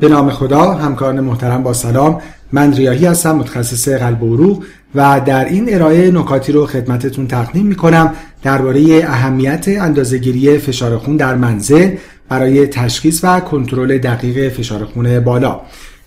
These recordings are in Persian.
به نام خدا همکاران محترم با سلام. من ریاهی هستم متخصص قلب و عروق و در این ارائه نکاتی رو خدمتتون تقدیم می‌کنم درباره اهمیت اندازهگیری فشار خون در منزل برای تشخیص و کنترل دقیق فشار خون بالا.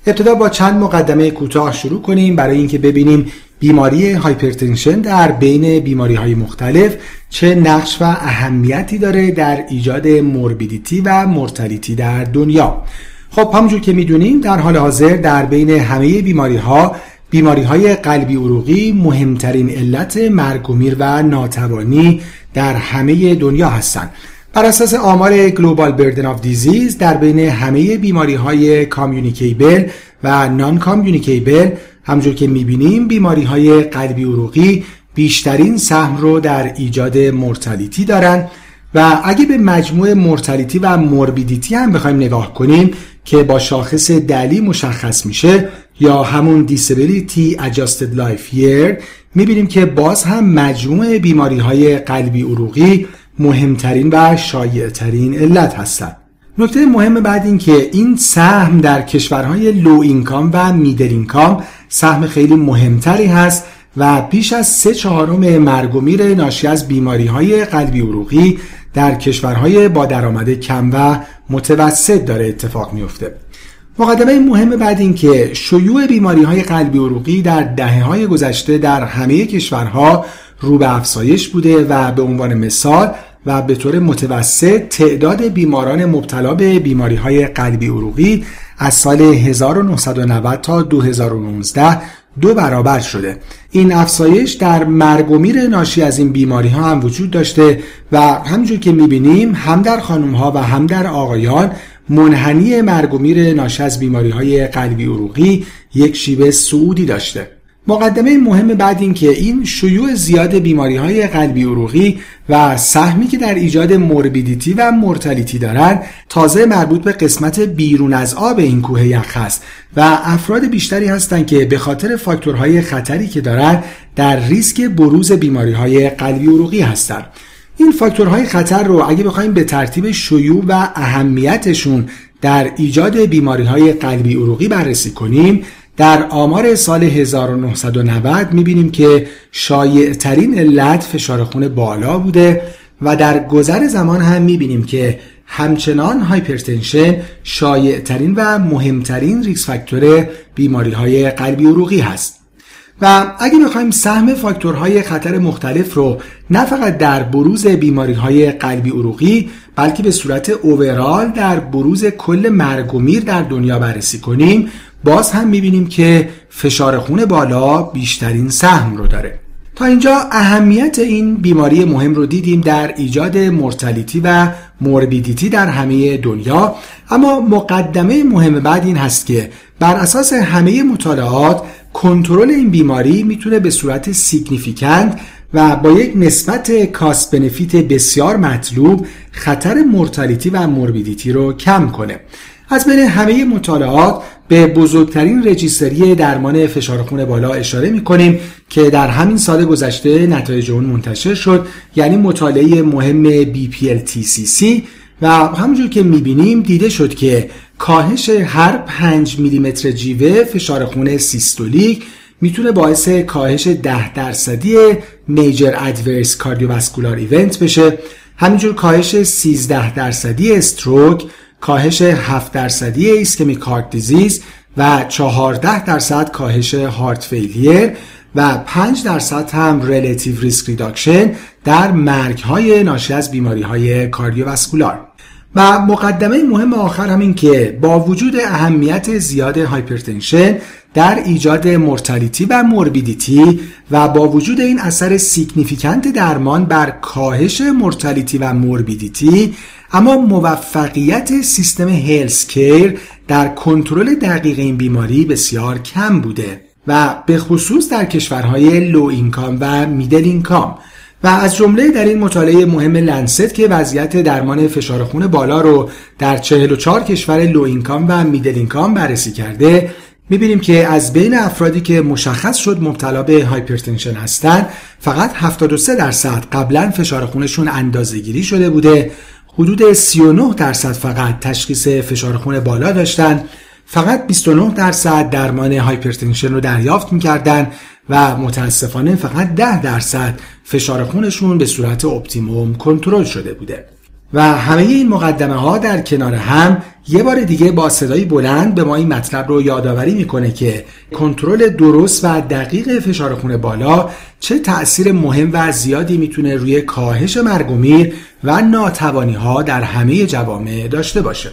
ابتدا با چند مقدمه کوتاه شروع کنیم برای اینکه ببینیم بیماری هایپرتنشن در بین بیماری های مختلف چه نقش و اهمیتی داره در ایجاد موربیدیتی و مرتلیتی در دنیا؟ خب همونجور که می‌دونیم در حال حاضر در بین همه بیماری ها بیماری های قلبی عروقی مهمترین علت مرگ و میر و ناتوانی در همه دنیا هستند. بر اساس آمار Global Burden of Disease در بین همه بیماری های communicable و non-communicable همجور که می‌بینیم بیماری های قلبی عروقی بیشترین سهم رو در ایجاد mortality دارن و اگه به مجموع مرتلیتی و موربیدیتی هم بخوایم نگاه کنیم که با شاخص دلی مشخص میشه یا همون Disability Adjusted Life Year می‌بینیم که باز هم مجموع بیماری های قلبی عروقی مهمترین و شایعترین علت هستند. نکته مهم بعد این که این سهم در کشورهای لو اینکام و میدل اینکام سهم خیلی مهمتری هست و بیش از سه چهارم مرگ و میر ناشی از بیماری های قلبی عروقی در کشورهای با درآمد کم و متوسط داره اتفاق میفته مقدمه مهم بعد این که شیوع بیماری های قلبی عروقی در دهه های گذشته در همه کشورها رو به افزایش بوده و به عنوان مثال و به طور متوسط تعداد بیماران مبتلا به بیماری های قلبی عروقی از سال 1990 تا 2019 دو برابر شده. این افزایش در مرگ و میر ناشی از این بیماری ها هم وجود داشته و همجور که می‌بینیم هم در خانم ها و هم در آقایان منحنی مرگ و میر ناشی از بیماری های قلبی عروقی یک شیوه سعودی داشته. مقدمه مهم بعد این که این شیوع زیاد بیماری های قلبی عروقی و سهمی که در ایجاد موربیدیتی و مورتالیتی دارند تازه مربوط به قسمت بیرون از آب این کوه یخ است و افراد بیشتری هستند که به خاطر فاکتورهای خطری که دارند در ریسک بروز بیماری های قلبی عروقی هستند. این فاکتورهای خطر رو اگه بخوایم به ترتیب شیوع و اهمیتشون در ایجاد بیماری های قلبی عروقی بررسی کنیم در آمار سال 1990 می‌بینیم که شایع ترین علت فشار خون بالا بوده و در گذر زمان هم می‌بینیم که همچنان hypertension شایع ترین و مهمترین risk factor بیماری های قلبی عروقی هست. و اگه بخوایم سهم فاکتورهای خطر مختلف رو نه فقط در بروز بیماری های قلبی عروقی بلکه به صورت overall در بروز کل مرگ و میر در دنیا بررسی کنیم باز هم می‌بینیم که فشار خون بالا بیشترین سهم رو داره. تا اینجا اهمیت این بیماری مهم رو دیدیم در ایجاد mortality و morbidity در همه دنیا. اما مقدمه مهم بعد این هست که بر اساس همه مطالعات کنترل این بیماری می‌تونه به صورت significant و با یک نسبت cost benefit بسیار مطلوب خطر mortality و morbidity رو کم کنه. از بین همه مطالعات به بزرگترین registry درمان فشار خون بالا اشاره می کنیم که در همین سال گذشته نتایج اون منتشر شد یعنی مطالعه مهم BPLTTC و همونجور که می‌بینیم دیده شد که کاهش هر 5 میلیمتر جیوه فشار خون سیستولیک می‌تونه باعث کاهش 10 درصدی major adverse cardiovascular event بشه. همینجور کاهش 13 درصدی stroke کاهش 7 درصدی ischemic heart disease و 14 درصد کاهش heart failure و 5 درصد هم relative risk reduction در مرگ های ناشی از بیماری های cardiovascular. و مقدمه مهم آخر همین که با وجود اهمیت زیاد hypertension در ایجاد mortality و morbidity و با وجود این اثر significant درمان بر کاهش mortality و morbidity اما موفقیت سیستم health care در کنترل دقیق این بیماری بسیار کم بوده و به خصوص در کشورهای low income و middle income و از جمله در این مطالعه مهم Lancet که وضعیت درمان فشار خون بالا رو در 44 کشور low income و middle income بررسی کرده می‌بینیم که از بین افرادی که مشخص شد مبتلا به hypertension هستند فقط 73 درصد قبلا فشار خونشون اندازه گیری شده بوده حدود 39 درصد فقط تشخیص فشار خون بالا داشتن فقط 29 درصد درمان hypertension رو دریافت می‌کردن و متاسفانه فقط 10 درصد فشار خونشون به صورت optimum کنترل شده بوده. و همه این مقدمه ها در کنار هم یه بار دیگه با صدای بلند به ما این مطلب رو یادآوری می‌کنه که کنترل درست و دقیق فشار خون بالا چه تأثیر مهم و زیادی می‌تونه روی کاهش مرگ و میر و ناتوانی ها در همه جوامع داشته باشه.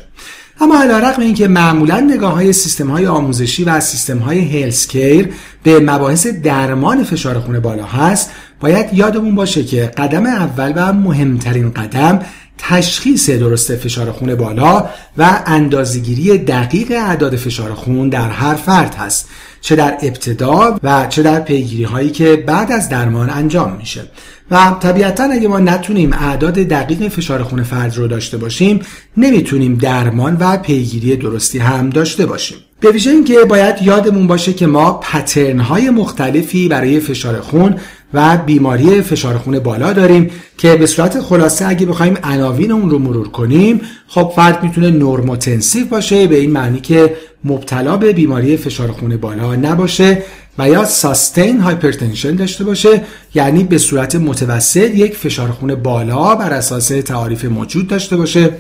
اما علیرغم اینکه معمولا نگاه های سیستم های آموزشی و سیستم های هلسکیر به مباحث درمان فشار خون بالا هست باید یادمون باشه که قدم اول و مهمترین قدم تشخیص درست فشار خون بالا و اندازگیری دقیق اعداد فشار خون در هر فرد هست چه در ابتدا و چه در پیگیری هایی که بعد از درمان انجام میشه. و طبیعتا اگه ما نتونیم اعداد دقیق فشار خون فرد رو داشته باشیم نمی‌تونیم درمان و پیگیری درستی هم داشته باشیم. به ویژه اینکه باید یادمون باشه که ما pattern های مختلفی برای فشار خون و بیماری فشار خون بالا داریم که به صورت خلاصه اگه بخوایم عناوین اون رو مرور کنیم خب فرد می‌تونه normotensive باشه به این معنی که مبتلا به بیماری فشار خون بالا نباشه و یا sustained hypertension داشته باشه یعنی به صورت متوسط یک فشار خون بالا بر اساس تعاریف موجود داشته باشه.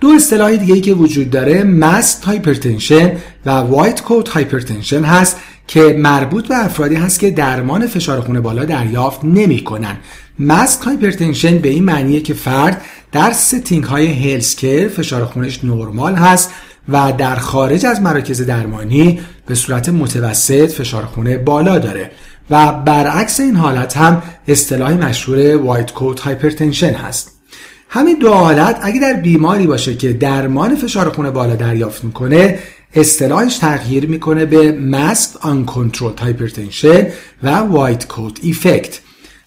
دو اصطلاح دیگه ای که وجود داره masked hypertension و white coat hypertension هست. که مربوط به افرادی هست که درمان فشار خون بالا دریافت نمی کنن masked hypertension به این معنیه که فرد در setting های health care فشار خونش نرمال هست و در خارج از مراکز درمانی به صورت متوسط فشار خون بالا داره و برعکس این حالت هم اصطلاح مشهور white coat hypertension هست. همین دو حالت اگه در بیماری باشه که درمان فشار خون بالا دریافت می‌کنه اصطلاحش تغییر می‌کنه به masked uncontrolled hypertension و white coat effect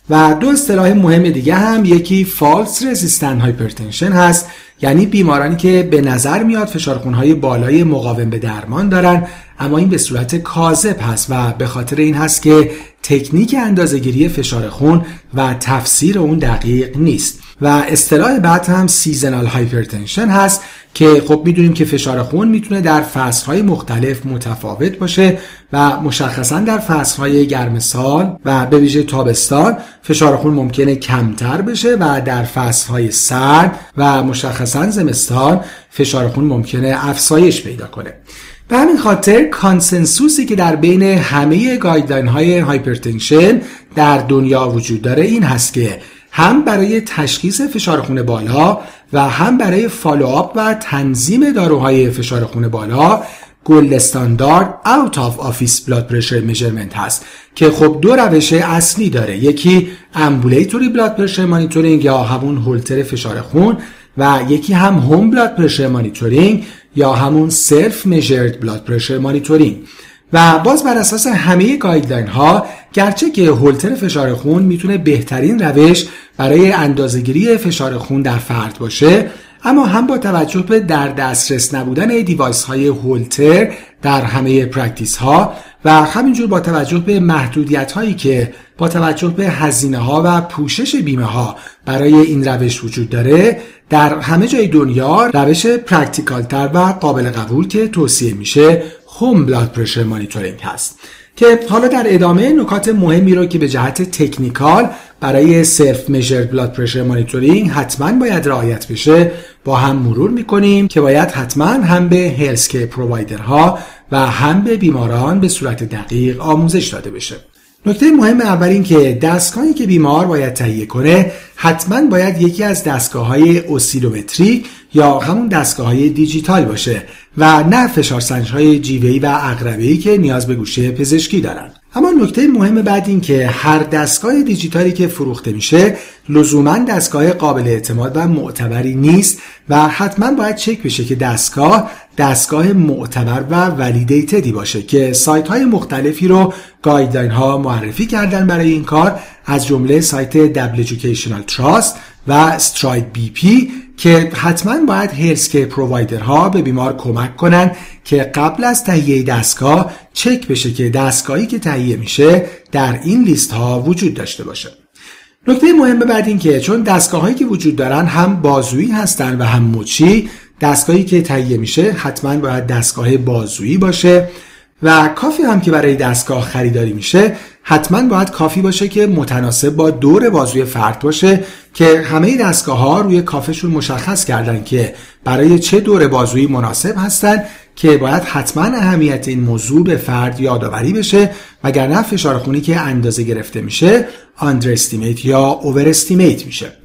و دو اصطلاح مهم دیگه هم یکی false resistant hypertension هست یعنی بیمارانی که به نظر میاد فشارخونهای بالای مقاوم به درمان دارن اما این به صورت کاذب هست و به خاطر این هست که تکنیک اندازهگیری فشار خون و تفسیر اون دقیق نیست. و اصطلاح بعد هم seasonal hypertension هست. که خب می‌دونیم که فشار خون می‌تونه در فصلهای مختلف متفاوت باشه و مشخصا در فصلهای گرم سال و به ویژه تابستان فشار خون ممکنه کمتر بشه و در فصلهای سرد و مشخصا زمستان فشار خون ممکنه افزایش پیدا کنه. به همین خاطر consensus ی که در بین همه guideline های hypertension در دنیا وجود داره این هست که هم برای تشخیص فشار خون بالا و هم برای follow-up و تنظیم داروهای فشار خون بالا gold standard out of office blood pressure measurement هست که خب دو روش اصلی داره. یکی ambulatory blood pressure monitoring یا همون هولتر فشار خون و یکی هم home blood pressure monitoring یا همون self measured blood pressure monitoring و باز بر اساس همه guideline ها گرچه که هولتر فشار خون می‌تونه بهترین روش برای اندازهگیری فشار خون در فرد باشه اما هم با توجه به در دسترس نبودن device های هولتر در همه practice ها و همینجور با توجه به محدودیت هایی که با توجه به هزینه ها و پوشش بیمه ها برای این روش وجود داره در همه جای دنیا روش practical تر و قابل قبول که توصیه میشه home blood pressure monitoring هست. که حالا در ادامه نکات مهمی رو که به جهت technical برای self-measured blood pressure monitoring حتما باید رعایت بشه با هم مرور می‌کنیم که باید حتما هم به healthcare provider ها و هم به بیماران به صورت دقیق آموزش داده بشه. نکته مهم اول این که دستگاهی که بیمار باید تهیه کنه حتما باید یکی از دستگاه های اوسیلومتری یا همون دستگاه های دیجیتال باشه و نه فشارسنج های جیوه‌ای و عقربه‌ای که نیاز به گوشی پزشکی دارن. اما نکته مهم بعد این که هر دستگاه دیجیتالی که فروخته میشه لزوما دستگاه قابل اعتماد و معتبری نیست و حتما باید چک بشه که دستگاه دستگاه معتبر و validated ی باشه که سایت های مختلفی رو guideline ها معرفی کردن برای این کار از جمله سایت dabl Educational Trust و استراید بی پی که حتما باید هلسکه پرووایدرها به بیمار کمک کنن که قبل از تهیه دستگاه چک بشه که دستگاهی که تهیه میشه در این لیست ها وجود داشته باشه. نکته مهم بعد این که چون دستگاه هایی که وجود دارن هم بازویی هستن و هم مچی دستگاهی که تهیه میشه حتما باید دستگاه بازویی باشه. و کافی هم که برای دستگاه خریداری میشه حتما باید کافی باشه که متناسب با دور بازوی فرد باشه که همه دستگاه ها روی کافشون مشخص کردن که برای چه دور بازویی مناسب هستن که باید حتما اهمیت این موضوع به فرد یادآوری بشه وگرنه فشار خونی که اندازه گرفته میشه underestimate یا overestimate میشه.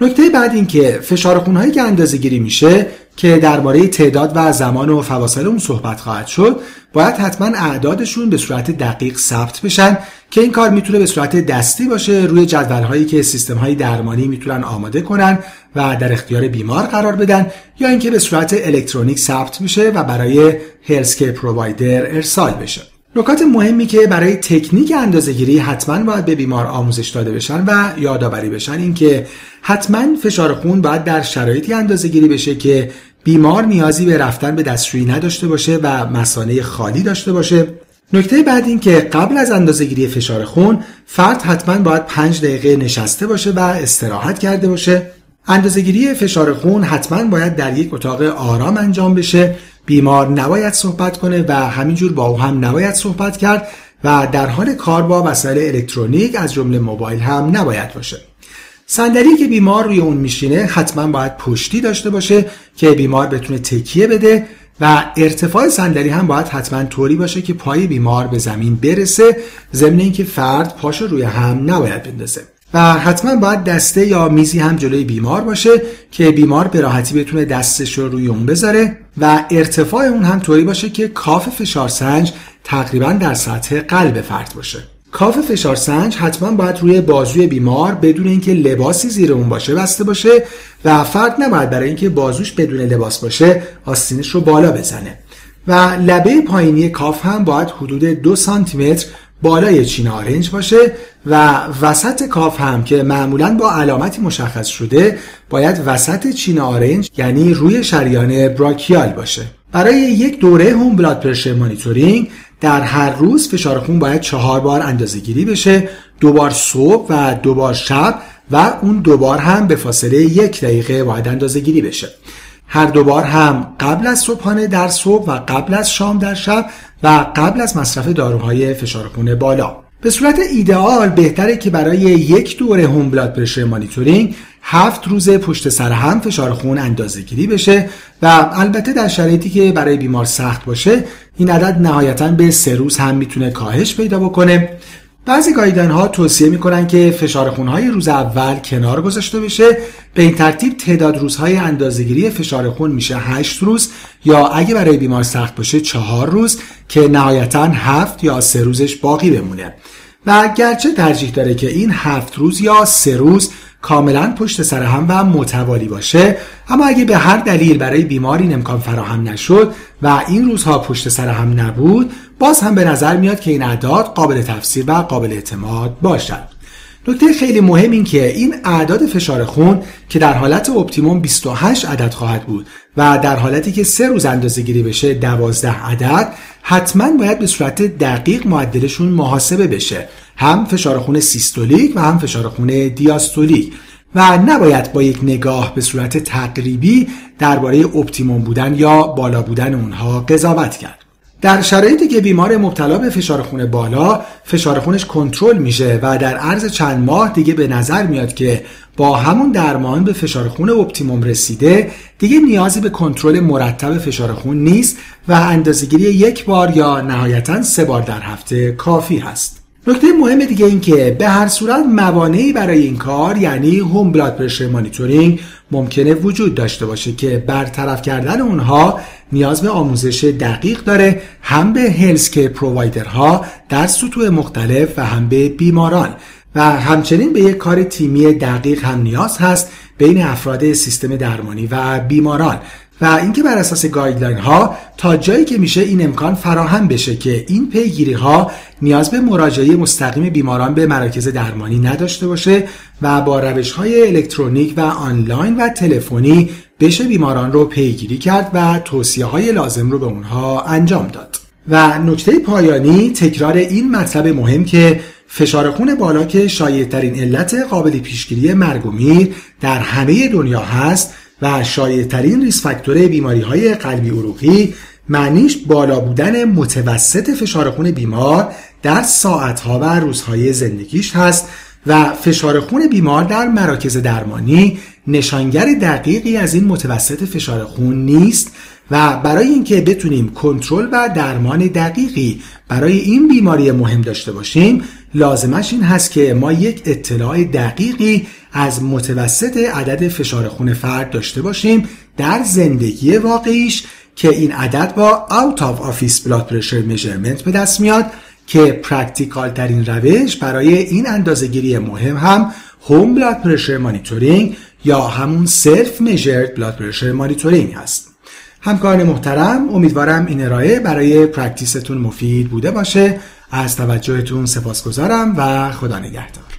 نکته بعد این که فشار خونهایی که اندازه گیری میشه که درباره تعداد و زمان و فواصل اون صحبت خواهد شد باید حتما اعدادشون به صورت دقیق ثبت بشن که این کار می‌تونه به صورت دستی باشه روی جدول هایی که سیستم های درمانی می‌تونن آماده کنن و در اختیار بیمار قرار بدن یا اینکه به صورت الکترونیک ثبت میشه و برای هلسکر پرووایدر ارسال بشه. نکات مهمی که برای تکنیک اندازهگیری حتما باید به بیمار آموزش داده بشن و یادآوری بشن این که حتما فشار خون باید در شرایطی اندازهگیری بشه که بیمار نیازی به رفتن به دستشویی نداشته باشه و مسانه خالی داشته باشه. نکته بعد این که قبل از اندازهگیری فشار خون فرد حتما باید 5 دقیقه نشسته باشه و استراحت کرده باشه. اندازهگیری فشار خون حتما باید در یک اتاق آرام انجام بشه. بیمار نباید صحبت کنه و همینجور با او هم نباید صحبت کرد و در حال کار با وسایل الکترونیک از جمله موبایل هم نباید باشه. صندلی که بیمار روی اون میشینه حتما باید پشتی داشته باشه که بیمار بتونه تکیه بده و ارتفاع صندلی هم باید حتما طوری باشه که پای بیمار به زمین برسه ضمن اینکه فرد پاشو روی هم نباید بندازه. و حتما باید دسته یا میزی هم جلوی بیمار باشه که بیمار به راحتی بتونه دستش رو روی اون بذاره و ارتفاع اون هم طوری باشه که کاف فشار سنج تقریبا در سطح قلب فرد باشه. کاف فشار سنج حتما باید روی بازوی بیمار بدون اینکه لباسی زیر اون باشه بسته باشه و فرد نباید برای اینکه بازوش بدون لباس باشه آستینش رو بالا بزنه. و لبه پایینی کاف هم باید حدود دو سانتی متر بالای چین آرنج باشه و وسط کاف هم که معمولا با علامتی مشخص شده باید وسط چین آرنج یعنی روی شریان براکیال باشه. برای یک دوره home blood pressure monitoring در هر روز فشار خون باید چهار بار اندازه گیری بشه دو بار صبح و دو بار شب و اون دوبار هم به فاصله یک دقیقه باید اندازه گیری بشه. هر دوبار هم قبل از صبحانه در صبح و قبل از شام در شب و قبل از مصرف داروهای فشار خون بالا. به صورت ایدئال بهتره که برای یک دوره هوم بلاد پرشر مانیتورینگ هفت روز پشت سر هم فشار خون اندازه گیری بشه و البته در شرایطی که برای بیمار سخت باشه این عدد نهایتا به سه روز هم می‌تونه کاهش پیدا بکنه. بعضی گایدن ها توصیه می‌کنن که فشار خونهای روز اول کنار گذاشته بشه. به این ترتیب تعداد روزهای اندازهگیری فشار خون میشه 8 روز یا اگه برای بیمار سخت باشه 4 روز که نهایتا 7 یا 3 روزش باقی بمونه. و گرچه ترجیح داره که این 7 روز یا 3 روز کاملا پشت سر هم و متوالی باشه اما اگه به هر دلیل برای بیمار این امکان فراهم نشد و این روزها پشت سر هم نبود باز هم به نظر میاد که این اعداد قابل تفسیر و قابل اعتماد باشد. نکته خیلی مهم این که این اعداد فشار خون که در حالت اپتیموم 28 عدد خواهد بود و در حالتی که سه روز اندازه گیری بشه 12 عدد حتما باید به صورت دقیق معدلشون محاسبه بشه. هم فشار خون سیستولیک و هم فشار خون دیاستولیک. و نباید با یک نگاه به صورت تقریبی درباره optimum بودن یا بالا بودن اونها قضاوت کرد. در شرایطی که بیمار مبتلا به فشار خون بالا فشار خونش کنترل میشه و در عرض چند ماه دیگه به نظر میاد که با همون درمان به فشار خون optimum رسیده دیگه نیازی به کنترل مرتب فشار خون نیست و اندازهگیری یک بار یا نهایتا سه بار در هفته کافی هست. نکته مهم دیگه این که به هر صورت موانعی برای این کار یعنی home blood pressure monitoring ممکنه وجود داشته باشه که برطرف کردن اونها نیاز به آموزش دقیق داره هم به هلس که پرووایدرها در سطوح مختلف و هم به بیماران. و همچنین به یک کار تیمی دقیق هم نیاز هست بین افراد سیستم درمانی و بیماران. و اینکه بر اساس گایدلاین ها تا جایی که میشه این امکان فراهم بشه که این پیگیری ها نیاز به مراجعه مستقیم بیماران به مراکز درمانی نداشته باشه و با روش های الکترونیک و آنلاین و تلفنی بشه بیماران رو پیگیری کرد و توصیه های لازم رو به اونها انجام داد. و نکته پایانی تکرار این مطلب مهم که فشار خون بالا که شایعترین علت قابل پیشگیری مرگ و میر در همه دنیا هست و شایعترین ریس فاکتور بیماری های قلبی عروقی معنیش بالا بودن متوسط فشار خون بیمار در ساعتها و روزهای زندگیش هست و فشار خون بیمار در مراکز درمانی نشانگر دقیقی از این متوسط فشار خون نیست و برای اینکه بتونیم کنترل و درمان دقیقی برای این بیماری مهم داشته باشیم لازمش این هست که ما یک اطلاع دقیقی از متوسط عدد فشار خون فرد داشته باشیم در زندگی واقعیش که این عدد با out of office blood pressure measurement به دست میاد که practical ترین روش برای این اندازهگیری مهم هم home blood pressure monitoring یا همون self-measured blood pressure monitoring هست. همکاران محترم امیدوارم این ارائه برای practice تون مفید بوده باشه. از توجهتون سپاسگزارم و خدا نگهدار.